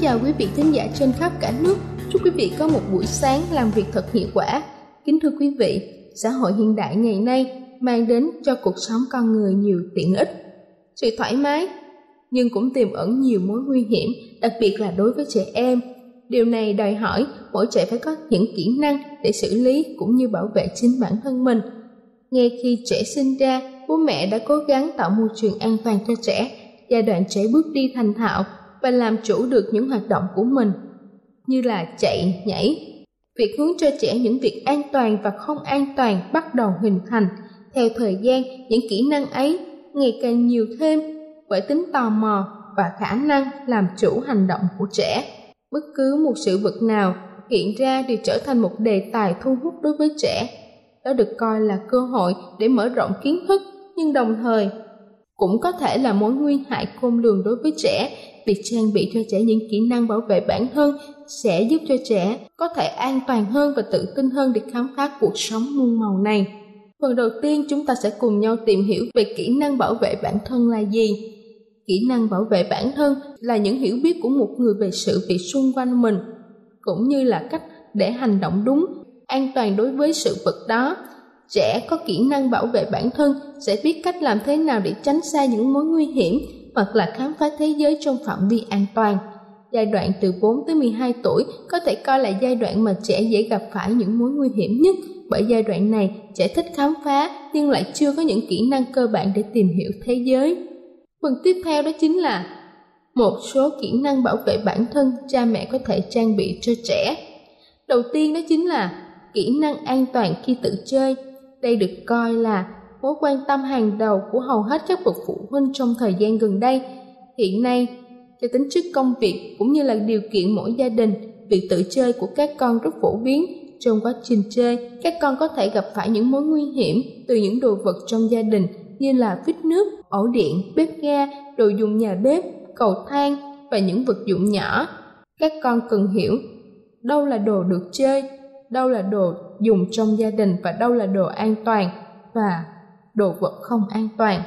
Chào quý vị thính giả trên khắp cả nước. Chúc quý vị có một buổi sáng làm việc thật hiệu quả. Kính thưa quý vị, xã hội hiện đại ngày nay mang đến cho cuộc sống con người nhiều tiện ích, sự thoải mái, nhưng cũng tiềm ẩn nhiều mối nguy hiểm, đặc biệt là đối với trẻ em. Điều này đòi hỏi mỗi trẻ phải có những kỹ năng để xử lý cũng như bảo vệ chính bản thân mình. Ngay khi trẻ sinh ra, bố mẹ đã cố gắng tạo môi trường an toàn cho trẻ. Giai đoạn trẻ bước đi thành thạo và làm chủ được những hoạt động của mình như là chạy, nhảy. Việc hướng cho trẻ những việc an toàn và không an toàn bắt đầu hình thành. Theo thời gian, những kỹ năng ấy ngày càng nhiều thêm bởi tính tò mò và khả năng làm chủ hành động của trẻ. Bất cứ một sự vật nào hiện ra đều trở thành một đề tài thu hút đối với trẻ. Đó được coi là cơ hội để mở rộng kiến thức, nhưng đồng thời cũng có thể là mối nguy hại khôn lường đối với trẻ việc trang bị cho trẻ những kỹ năng bảo vệ bản thân sẽ giúp cho trẻ có thể an toàn hơn và tự tin hơn để khám phá cuộc sống muôn màu này. Phần đầu tiên chúng ta sẽ cùng nhau tìm hiểu về kỹ năng bảo vệ bản thân là gì. Kỹ năng bảo vệ bản thân là những hiểu biết của một người về sự việc xung quanh mình, cũng như là cách để hành động đúng, an toàn đối với sự vật đó. Trẻ có kỹ năng bảo vệ bản thân sẽ biết cách làm thế nào để tránh xa những mối nguy hiểm hoặc là khám phá thế giới trong phạm vi an toàn. Giai đoạn từ 4 tới 12 tuổi có thể coi là giai đoạn mà trẻ dễ gặp phải những mối nguy hiểm nhất bởi giai đoạn này, trẻ thích khám phá nhưng lại chưa có những kỹ năng cơ bản để tìm hiểu thế giới. Phần tiếp theo đó chính là một số kỹ năng bảo vệ bản thân cha mẹ có thể trang bị cho trẻ. Đầu tiên đó chính là kỹ năng an toàn khi tự chơi. Đây được coi là mối quan tâm hàng đầu của hầu hết các bậc phụ huynh trong thời gian gần đây. Hiện nay, cho tính chất công việc cũng như là điều kiện mỗi gia đình, việc tự chơi của các con rất phổ biến. Trong quá trình chơi, các con có thể gặp phải những mối nguy hiểm từ những đồ vật trong gia đình như là vít nước, ổ điện, bếp ga, đồ dùng nhà bếp, cầu thang và những vật dụng nhỏ. Các con cần hiểu đâu là đồ được chơi, đâu là đồ dùng trong gia đình và đâu là đồ an toàn và đồ vật không an toàn.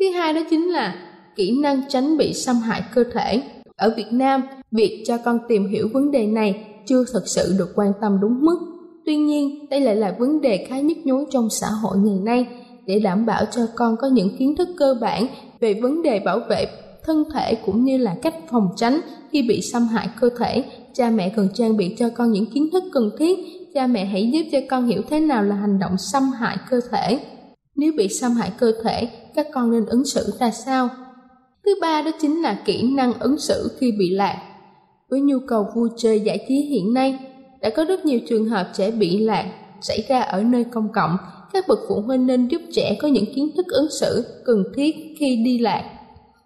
Thứ hai đó chính là kỹ năng tránh bị xâm hại cơ thể. Ở Việt Nam, việc cho con tìm hiểu vấn đề này chưa thực sự được quan tâm đúng mức. Tuy nhiên, đây lại là vấn đề khá nhức nhối trong xã hội ngày nay để đảm bảo cho con có những kiến thức cơ bản về vấn đề bảo vệ thân thể cũng như là cách phòng tránh khi bị xâm hại cơ thể. Cha mẹ cần trang bị cho con những kiến thức cần thiết. Cha mẹ hãy giúp cho con hiểu thế nào là hành động xâm hại cơ thể nếu bị xâm hại cơ thể, các con nên ứng xử ra sao? Thứ ba đó chính là kỹ năng ứng xử khi bị lạc. Với nhu cầu vui chơi giải trí hiện nay, đã có rất nhiều trường hợp trẻ bị lạc xảy ra ở nơi công cộng. Các bậc phụ huynh nên giúp trẻ có những kiến thức ứng xử cần thiết khi đi lạc,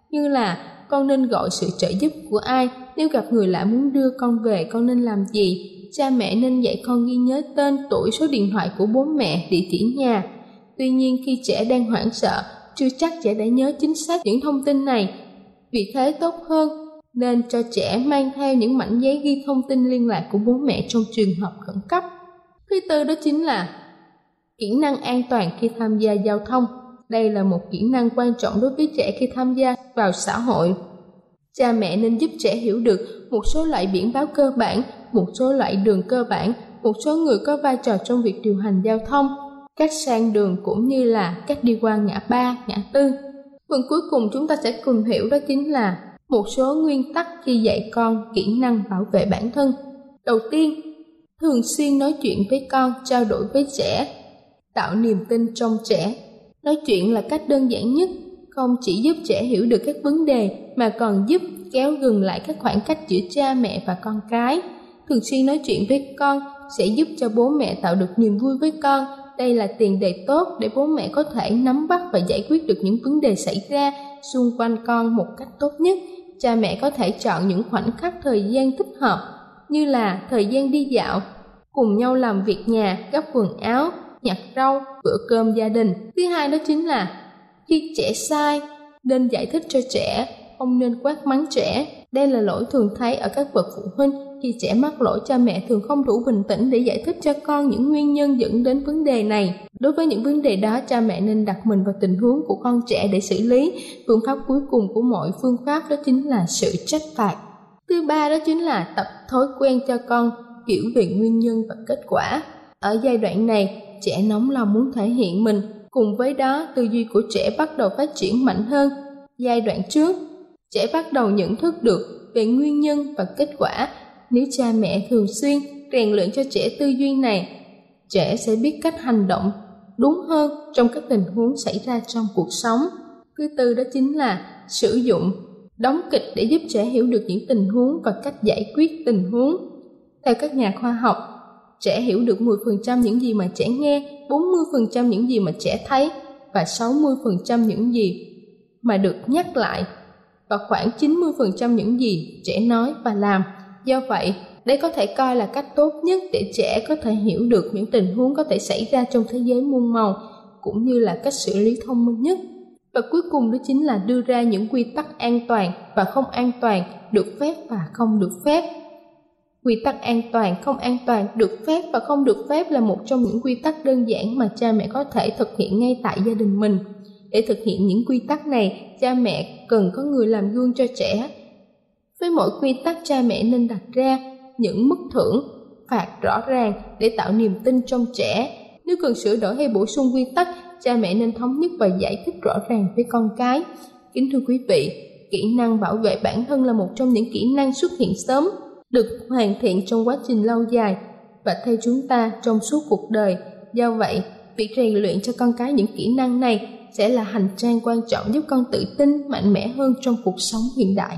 như là con nên gọi sự trợ giúp của ai nếu gặp người lạ muốn đưa con về con nên làm gì cha mẹ nên dạy con ghi nhớ tên tuổi số điện thoại của bố mẹ địa chỉ nhà tuy nhiên khi trẻ đang hoảng sợ, chưa chắc trẻ đã nhớ chính xác những thông tin này. Vì thế tốt hơn nên cho trẻ mang theo những mảnh giấy ghi thông tin liên lạc của bố mẹ trong trường hợp khẩn cấp. Thứ tư đó chính là kỹ năng an toàn khi tham gia giao thông. Đây là một kỹ năng quan trọng đối với trẻ khi tham gia vào xã hội. Cha mẹ nên giúp trẻ hiểu được một số loại biển báo cơ bản, một số loại đường cơ bản, một số người có vai trò trong việc điều hành giao thông cách sang đường cũng như là cách đi qua ngã ba, ngã tư. Phần cuối cùng chúng ta sẽ cùng hiểu đó chính là một số nguyên tắc khi dạy con kỹ năng bảo vệ bản thân. Đầu tiên, thường xuyên nói chuyện với con, trao đổi với trẻ, tạo niềm tin trong trẻ. Nói chuyện là cách đơn giản nhất, không chỉ giúp trẻ hiểu được các vấn đề mà còn giúp kéo gần lại các khoảng cách giữa cha mẹ và con cái. Thường xuyên nói chuyện với con sẽ giúp cho bố mẹ tạo được niềm vui với con đây là tiền đề tốt để bố mẹ có thể nắm bắt và giải quyết được những vấn đề xảy ra xung quanh con một cách tốt nhất. Cha mẹ có thể chọn những khoảnh khắc thời gian thích hợp, như là thời gian đi dạo, cùng nhau làm việc nhà gấp quần áo, nhặt rau, bữa cơm gia đình. Thứ hai đó chính là khi trẻ sai, nên giải thích cho trẻ, không nên quát mắng trẻ. Đây là lỗi thường thấy ở các bậc phụ huynh khi trẻ mắc lỗi, cha mẹ thường không đủ bình tĩnh để giải thích cho con những nguyên nhân dẫn đến vấn đề này. Đối với những vấn đề đó, cha mẹ nên đặt mình vào tình huống của con trẻ để xử lý. Phương pháp cuối cùng của mọi phương pháp đó chính là sự trách phạt. Thứ ba đó chính là tập thói quen cho con, hiểu về nguyên nhân và kết quả. Ở giai đoạn này, trẻ nóng lòng muốn thể hiện mình. Cùng với đó, tư duy của trẻ bắt đầu phát triển mạnh hơn. Giai đoạn trước, trẻ bắt đầu nhận thức được về nguyên nhân và kết quả nếu cha mẹ thường xuyên rèn luyện cho trẻ tư duy này, trẻ sẽ biết cách hành động đúng hơn trong các tình huống xảy ra trong cuộc sống thứ tư đó chính là sử dụng, đóng kịch để giúp trẻ hiểu được những tình huống và cách giải quyết tình huống theo các nhà khoa học, trẻ hiểu được 10% những gì mà trẻ nghe 40% những gì mà trẻ thấy và 60% những gì mà được nhắc lại và khoảng 90% những gì trẻ nói và làm. Do vậy, đây có thể coi là cách tốt nhất để trẻ có thể hiểu được những tình huống có thể xảy ra trong thế giới muôn màu, cũng như là cách xử lý thông minh nhất. Và cuối cùng đó chính là đưa ra những quy tắc an toàn và không an toàn, được phép và không được phép. Quy tắc an toàn, không an toàn, được phép và không được phép là một trong những quy tắc đơn giản mà cha mẹ có thể thực hiện ngay tại gia đình mình. Để thực hiện những quy tắc này, cha mẹ cần có người làm gương cho trẻ. Với mỗi quy tắc cha mẹ nên đặt ra những mức thưởng, phạt rõ ràng để tạo niềm tin trong trẻ. Nếu cần sửa đổi hay bổ sung quy tắc, cha mẹ nên thống nhất và giải thích rõ ràng với con cái. Kính thưa quý vị, kỹ năng bảo vệ bản thân là một trong những kỹ năng xuất hiện sớm, được hoàn thiện trong quá trình lâu dài và theo chúng ta trong suốt cuộc đời. Do vậy, việc rèn luyện cho con cái những kỹ năng này sẽ là hành trang quan trọng giúp con tự tin mạnh mẽ hơn trong cuộc sống hiện đại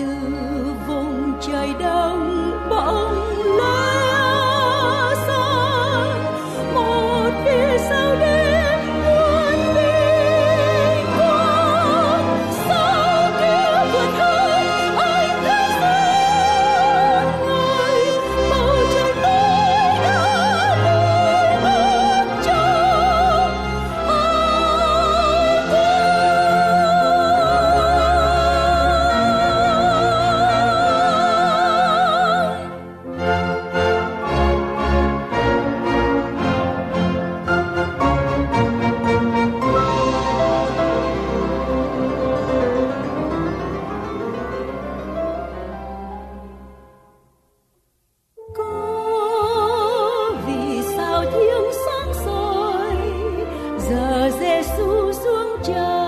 từ vùng trời đất. Thưa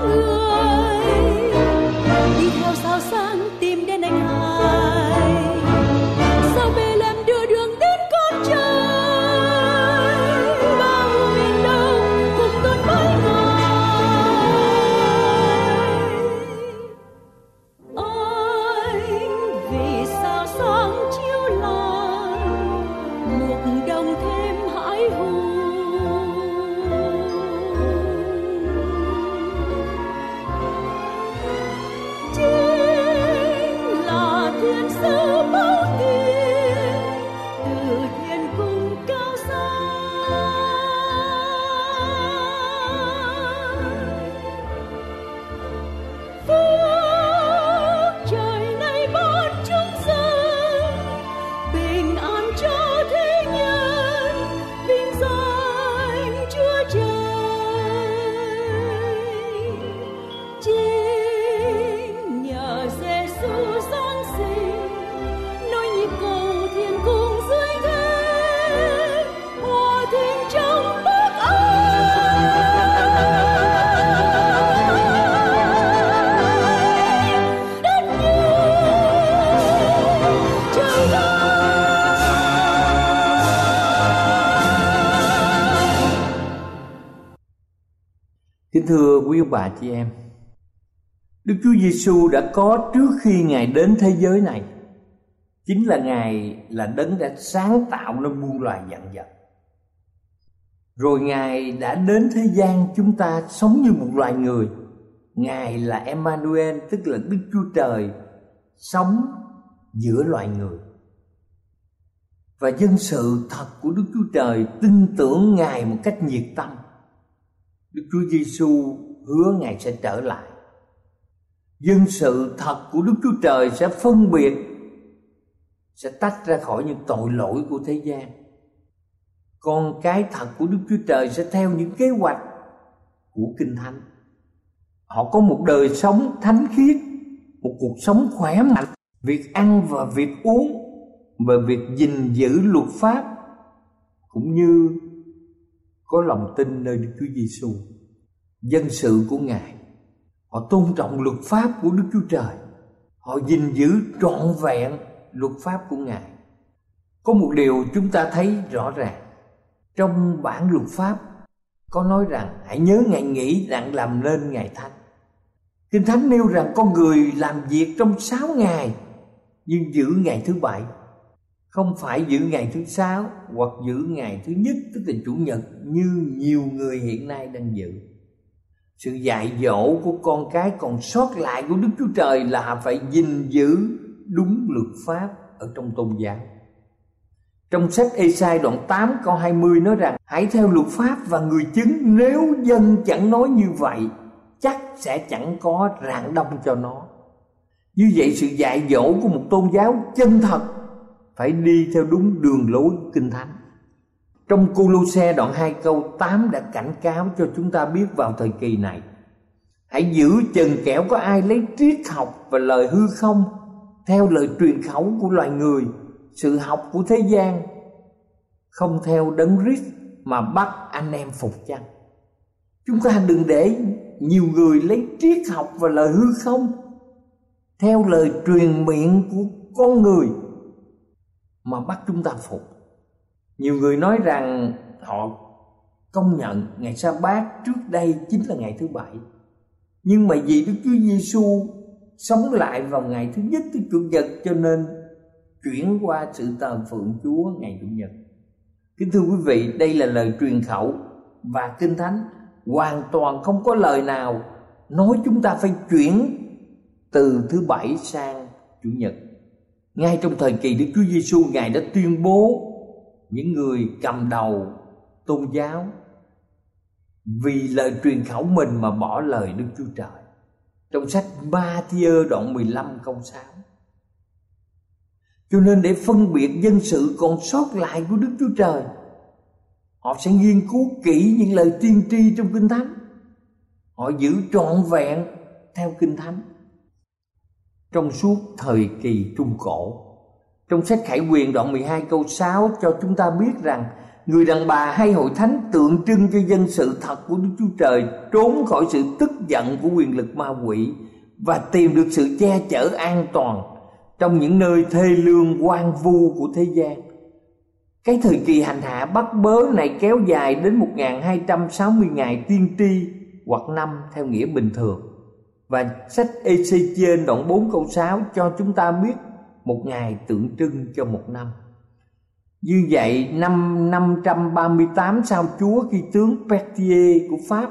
quý yêu bà chị em. Đức Chúa Giêsu đã có trước khi Ngài đến thế giới này. Chính là Ngài là đấng đã sáng tạo nên muôn loài dạng vật. Rồi Ngài đã đến thế gian chúng ta sống như một loài người. Ngài là Emmanuel, tức là Đức Chúa Trời, Sống giữa loài người. Và dân sự thật của Đức Chúa Trời tin tưởng Ngài một cách nhiệt tâm. Đức Chúa Giêsu hứa Ngài sẽ trở lại. Dân sự thật của Đức Chúa Trời sẽ phân biệt sẽ tách ra khỏi những tội lỗi của thế gian. con cái thật của Đức Chúa Trời sẽ theo những kế hoạch của Kinh Thánh. Họ có một đời sống thánh khiết, một cuộc sống khỏe mạnh, việc ăn và việc uống và việc gìn giữ luật pháp cũng như có lòng tin nơi Đức Chúa Giêsu. Dân sự của Ngài họ tôn trọng luật pháp của Đức Chúa Trời. Họ gìn giữ trọn vẹn luật pháp của Ngài. Có một điều chúng ta thấy rõ ràng trong bản luật pháp, có nói rằng, hãy nhớ ngày nghỉ đặng làm nên ngày thánh. Kinh Thánh nêu rằng con người làm việc trong sáu ngày, nhưng giữ ngày thứ bảy không phải giữ ngày thứ sáu hoặc giữ ngày thứ nhất, tức là chủ nhật, như nhiều người hiện nay đang giữ sự dạy dỗ của con cái còn sót lại của đức chúa trời là phải gìn giữ đúng luật pháp ở trong tôn giáo. Trong sách Esai đoạn 8 câu 20 nói rằng, Hãy theo luật pháp và người chứng, Nếu dân chẳng nói như vậy, Chắc sẽ chẳng có rạng đông cho nó. Như vậy sự dạy dỗ của một tôn giáo chân thật phải đi theo đúng đường lối kinh thánh trong Cô-lô-xe đoạn 2 câu 8 đã cảnh cáo cho chúng ta biết vào thời kỳ này. Hãy giữ chừng kẻo có ai lấy triết học và lời hư không, Theo lời truyền khẩu của loài người, Sự học của thế gian, Không theo đấng rít mà bắt anh em phục chăng? Chúng ta đừng để nhiều người lấy triết học và lời hư không, Theo lời truyền miệng của con người mà bắt chúng ta phục nhiều người nói rằng họ công nhận ngày sa bát trước đây chính là ngày thứ bảy. Nhưng mà vì đức chúa giêsu sống lại vào ngày thứ nhất, thứ chủ nhật, cho nên chuyển qua sự thờ phượng chúa ngày chủ nhật. Kính thưa quý vị, đây là lời truyền khẩu và kinh thánh hoàn toàn không có lời nào nói chúng ta phải chuyển từ thứ bảy sang chủ nhật. Ngay trong thời kỳ Đức Chúa Giêsu ngài đã tuyên bố những người cầm đầu tôn giáo vì lời truyền khẩu mình mà bỏ lời Đức Chúa Trời. Trong sách Ma-thiơ đoạn đoạn 15 câu 6. Cho nên để phân biệt dân sự còn sót lại của Đức Chúa Trời, họ sẽ nghiên cứu kỹ những lời tiên tri trong Kinh Thánh. Họ giữ trọn vẹn theo Kinh Thánh trong suốt thời kỳ Trung Cổ. Trong sách Khải Quyền đoạn 12 câu 6 cho chúng ta biết rằng Người đàn bà hay hội thánh tượng trưng cho dân sự thật của Đức Chúa Trời, Trốn khỏi sự tức giận của quyền lực ma quỷ Và tìm được sự che chở an toàn Trong những nơi thê lương quan vu của thế gian. Cái thời kỳ hành hạ bắt bớ này kéo dài đến 1260 ngày tiên tri hoặc năm theo nghĩa bình thường. Và sách Ezechiel đoạn 4 câu 6 cho chúng ta biết một ngày tượng trưng cho một năm. Như vậy, năm 538 sau Chúa khi tướng Petier của Pháp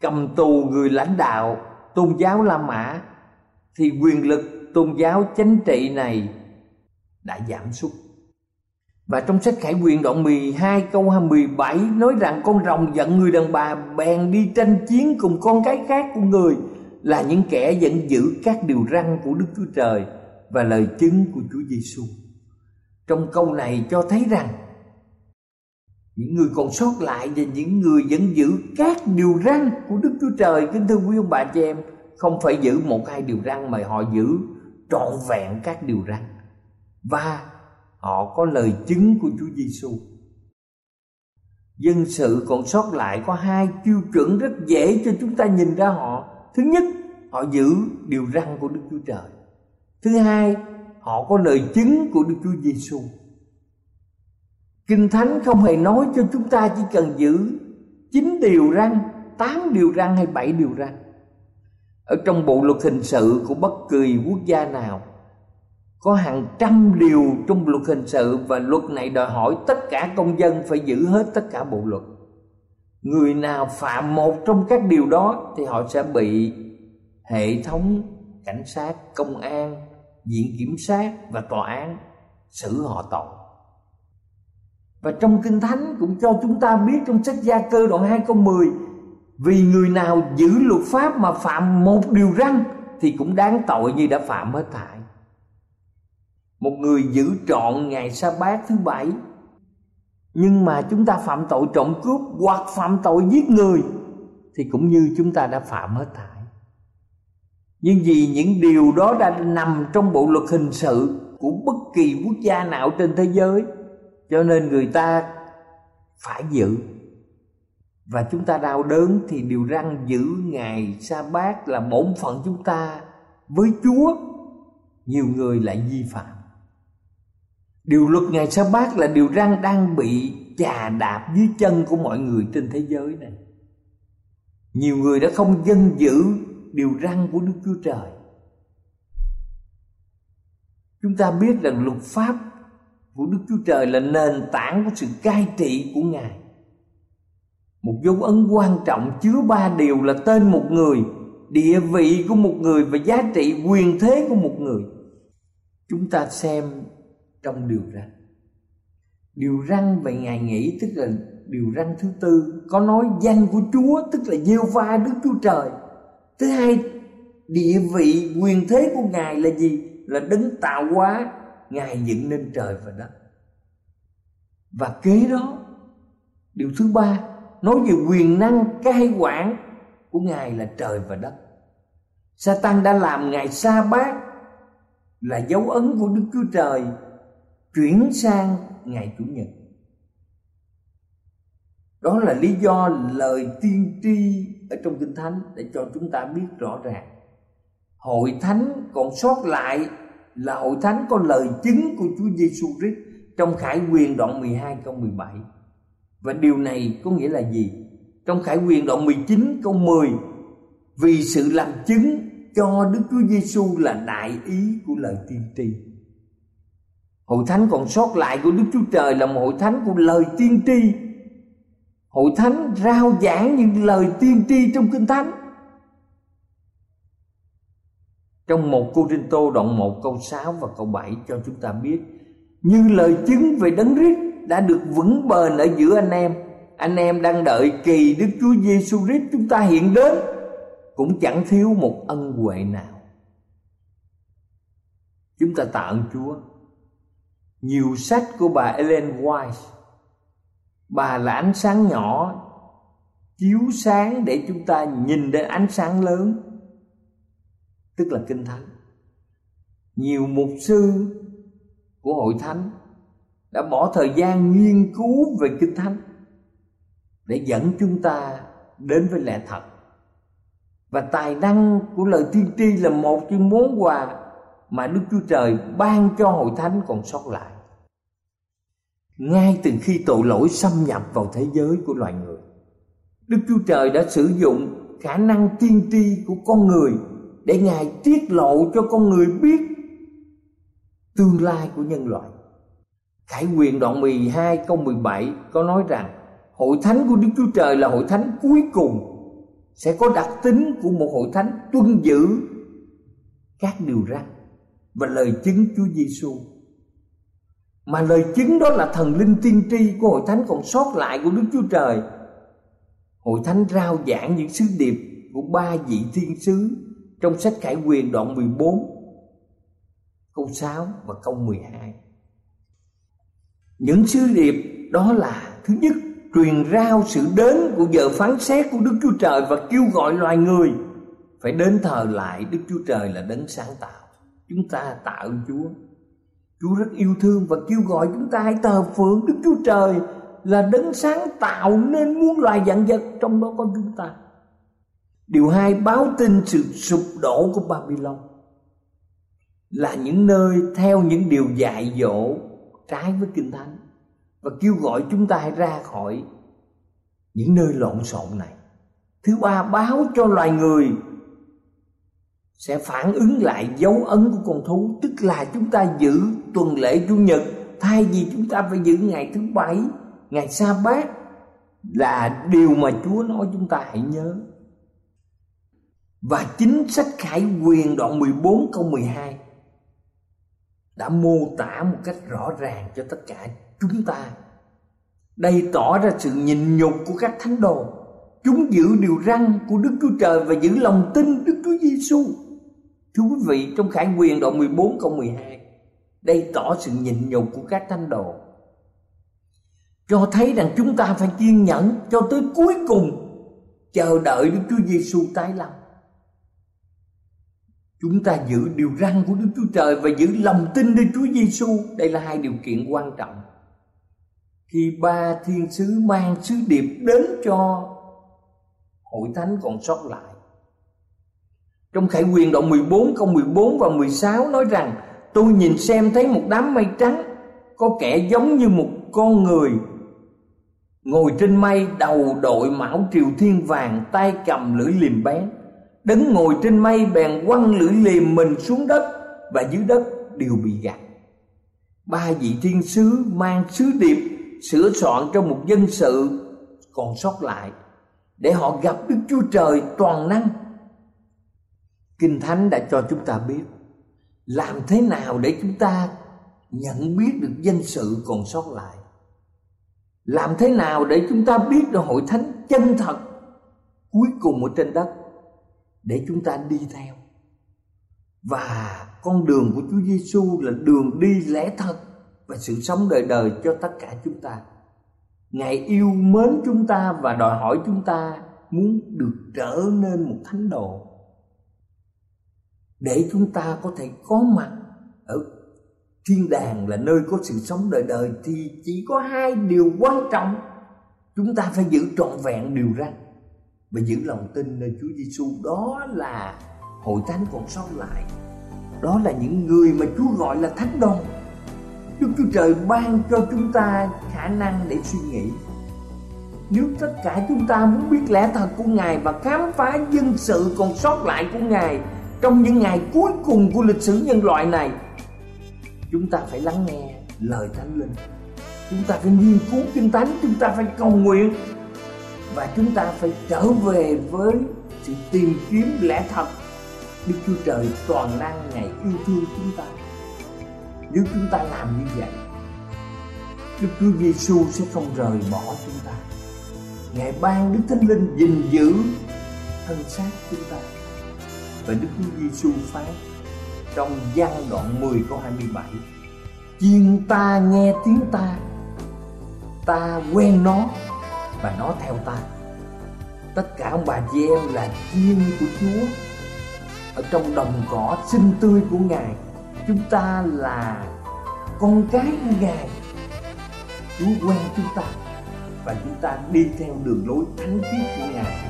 cầm tù người lãnh đạo tôn giáo La Mã, thì quyền lực tôn giáo chính trị này đã giảm sút. Và trong sách Khải Quyền đoạn 12 câu 17 nói rằng con rồng giận người đàn bà bèn đi tranh chiến cùng con cái khác của người là những kẻ giận dữ các điều răn của Đức Chúa Trời và lời chứng của Chúa Giêsu. Trong câu này cho thấy rằng những người còn sót lại và những người vẫn giữ các điều răn của Đức Chúa Trời kính thưa quý ông bà chị em không phải giữ một hai điều răn mà họ giữ trọn vẹn các điều răn và họ có lời chứng của Chúa Giêsu. Dân sự còn sót lại có hai tiêu chuẩn rất dễ cho chúng ta nhìn ra họ. Thứ nhất, họ giữ điều răn của Đức Chúa Trời. Thứ hai, họ có lời chứng của Đức Chúa Giêsu. Kinh Thánh không hề nói cho chúng ta chỉ cần giữ chín điều răn, tám điều răn hay bảy điều răn. Ở trong bộ luật hình sự của bất kỳ quốc gia nào có hàng trăm điều trong luật hình sự và luật này đòi hỏi tất cả công dân phải giữ hết tất cả bộ luật người nào phạm một trong các điều đó thì họ sẽ bị hệ thống cảnh sát công an viện kiểm sát và tòa án xử họ tội. Và trong kinh thánh cũng cho chúng ta biết trong sách gia cơ đoạn 2 câu 10 vì người nào giữ luật pháp mà phạm một điều răn thì cũng đáng tội như đã phạm hết thảy. Một người giữ trọn ngày sa bát thứ bảy, nhưng mà chúng ta phạm tội trộm cướp hoặc phạm tội giết người thì cũng như chúng ta đã phạm hết thảy nhưng vì những điều đó đã nằm trong bộ luật hình sự của bất kỳ quốc gia nào trên thế giới, cho nên người ta phải giữ. Và chúng ta đau đớn thì điều răn giữ ngày sa bát là bổn phận chúng ta với chúa, nhiều người lại vi phạm. Điều luật ngày sa bát là điều răn đang bị chà đạp dưới chân của mọi người trên thế giới này. Nhiều người đã không dân giữ điều răn của đức chúa trời. Chúng ta biết rằng luật pháp của đức chúa trời là nền tảng của sự cai trị của ngài. Một dấu ấn quan trọng chứa ba điều là tên một người, địa vị của một người và giá trị quyền thế của một người. Chúng ta xem trong điều răn. Điều răn về ngày nghỉ tức là điều răn thứ tư, có nói danh của chúa tức là gieo va đức chúa trời thứ hai, địa vị, quyền thế của ngài là gì? Là đấng tạo hóa. Ngài dựng nên trời và đất. Và kế đó, điều thứ ba, nói về quyền năng cai quản của ngài là trời và đất. Satan đã làm ngài sa bát, là dấu ấn của Đức Chúa Trời chuyển sang ngày Chủ nhật. Đó là lý do lời tiên tri ở trong Kinh Thánh để cho chúng ta biết rõ ràng. Hội thánh còn sót lại là hội thánh có lời chứng của Chúa Giêsu Christ trong Khải Quyền đoạn 12 câu 17. Và điều này có nghĩa là gì? Trong Khải Quyền đoạn 19 câu 10 Vì sự làm chứng cho Đức Chúa Giêsu là đại ý của lời tiên tri. Hội thánh còn sót lại của Đức Chúa Trời là một hội thánh của lời tiên tri. Hội thánh rao giảng những lời tiên tri trong Kinh Thánh. Trong một Cô Rinh Tô đoạn 1 câu 6 và câu 7 cho chúng ta biết, Như lời chứng về đấng Rít đã được vững bền ở giữa anh em Anh em đang đợi kỳ Đức Chúa Giêsu Christ chúng ta hiện đến, Cũng chẳng thiếu một ân huệ nào Chúng ta tạ ơn Chúa Nhiều sách của bà Ellen White Bà là ánh sáng nhỏ, Chiếu sáng để chúng ta nhìn đến ánh sáng lớn, tức là kinh thánh nhiều mục sư của hội thánh đã bỏ thời gian nghiên cứu về kinh thánh để dẫn chúng ta đến với lẽ thật và tài năng của lời tiên tri là một trong món quà mà Đức Chúa Trời ban cho hội thánh còn sót lại. Ngay từ khi tội lỗi xâm nhập vào thế giới của loài người, Đức Chúa Trời đã sử dụng khả năng tiên tri của con người để ngài tiết lộ cho con người biết tương lai của nhân loại. Khải quyền đoạn 12 câu 17 có nói rằng Hội thánh của Đức Chúa Trời là hội thánh cuối cùng Sẽ có đặc tính của một hội thánh tuân giữ các điều răn Và lời chứng Chúa Giêsu mà lời chứng đó là thần linh tiên tri của hội thánh còn sót lại của Đức Chúa Trời Hội thánh rao giảng những sứ điệp của ba vị thiên sứ trong sách Khải Quyền đoạn 14 câu 6 và câu 12. Những sứ điệp đó là, thứ nhất, truyền rao sự đến của giờ phán xét của Đức Chúa Trời và kêu gọi loài người phải đến thờ lại Đức Chúa Trời là đấng sáng tạo. Chúng ta tạo Chúa. Chúa rất yêu thương và kêu gọi chúng ta hãy thờ phượng Đức Chúa Trời là đấng sáng tạo nên muôn loài dạng vật trong đó có chúng ta. Điều hai, báo tin sự sụp đổ của Babylon là những nơi theo những điều dạy dỗ trái với kinh thánh và kêu gọi chúng ta hãy ra khỏi những nơi lộn xộn này. Thứ ba, báo cho loài người sẽ phản ứng lại dấu ấn của con thú, tức là chúng ta giữ tuần lễ chủ nhật thay vì chúng ta phải giữ ngày thứ bảy ngày sa bát là điều mà chúa nói chúng ta hãy nhớ và chính sách Khải Quyền đoạn 14 câu 12 đã mô tả một cách rõ ràng cho tất cả chúng ta. Đây tỏ ra sự nhịn nhục của các thánh đồ. Chúng giữ điều răn của Đức Chúa Trời và giữ lòng tin Đức Chúa Giêsu. Thưa quý vị, trong Khải Quyền đoạn 14 câu 12, đây tỏ sự nhịn nhục của các thánh đồ. Cho thấy rằng chúng ta phải kiên nhẫn cho tới cuối cùng, chờ đợi Đức Chúa Giêsu tái lâm. Chúng ta giữ điều răn của Đức Chúa Trời và giữ lòng tin nơi Chúa Giêsu. Đây là hai điều kiện quan trọng. khi ba thiên sứ mang sứ điệp đến cho hội thánh còn sót lại trong khải quyền đoạn 14 câu 14 và 16 nói rằng Tôi nhìn xem thấy một đám mây trắng, Có kẻ giống như một con người. Ngồi trên mây, đầu đội mão triều thiên vàng, Tay cầm lưỡi liềm bén. Đứng ngồi trên mây, bèn quăng lưỡi liềm mình xuống đất, Và dưới đất đều bị gạt. Ba vị thiên sứ mang sứ điệp Sửa soạn cho một dân sự còn sót lại, Để họ gặp Đức Chúa Trời toàn năng. Kinh Thánh đã cho chúng ta biết làm thế nào để chúng ta nhận biết được danh sự còn sót lại? Làm thế nào để chúng ta biết được hội thánh chân thật cuối cùng ở trên đất để chúng ta đi theo? Và con đường của Chúa Giêsu là đường đi lẽ thật và sự sống đời đời cho tất cả chúng ta. Ngài yêu mến chúng ta và đòi hỏi chúng ta muốn được trở nên một thánh đồ để chúng ta có thể có mặt ở thiên đàng là nơi có sự sống đời đời thì chỉ có hai điều quan trọng. Chúng ta phải giữ trọn vẹn điều răn và giữ lòng tin nơi Chúa Giêsu đó là hội thánh còn sót lại. Đó là những người mà Chúa gọi là thánh đồng. Đức Chúa Trời ban cho chúng ta khả năng để suy nghĩ. Nếu tất cả chúng ta muốn biết lẽ thật của Ngài và khám phá dân sự còn sót lại của Ngài trong những ngày cuối cùng của lịch sử nhân loại này, chúng ta phải lắng nghe lời thánh linh. Chúng ta phải nghiên cứu kinh thánh, chúng ta phải cầu nguyện, và chúng ta phải trở về với sự tìm kiếm lẽ thật. Đức Chúa Trời toàn năng ngày yêu thương chúng ta. Nếu chúng ta làm như vậy, Đức Chúa Giêsu sẽ không rời bỏ chúng ta. Ngài ban Đức Thánh Linh gìn giữ thân xác chúng ta và Đức Chúa Giêsu phán trong gian đoạn 10 câu 27 chiên ta nghe tiếng ta ta quen nó và nó theo ta. Tất cả ông bà chị em là chiên của Chúa. Ở trong đồng cỏ xinh tươi của Ngài, chúng ta là con cái của Ngài. Chúa quen chúng ta và chúng ta đi theo đường lối thánh khiết của Ngài.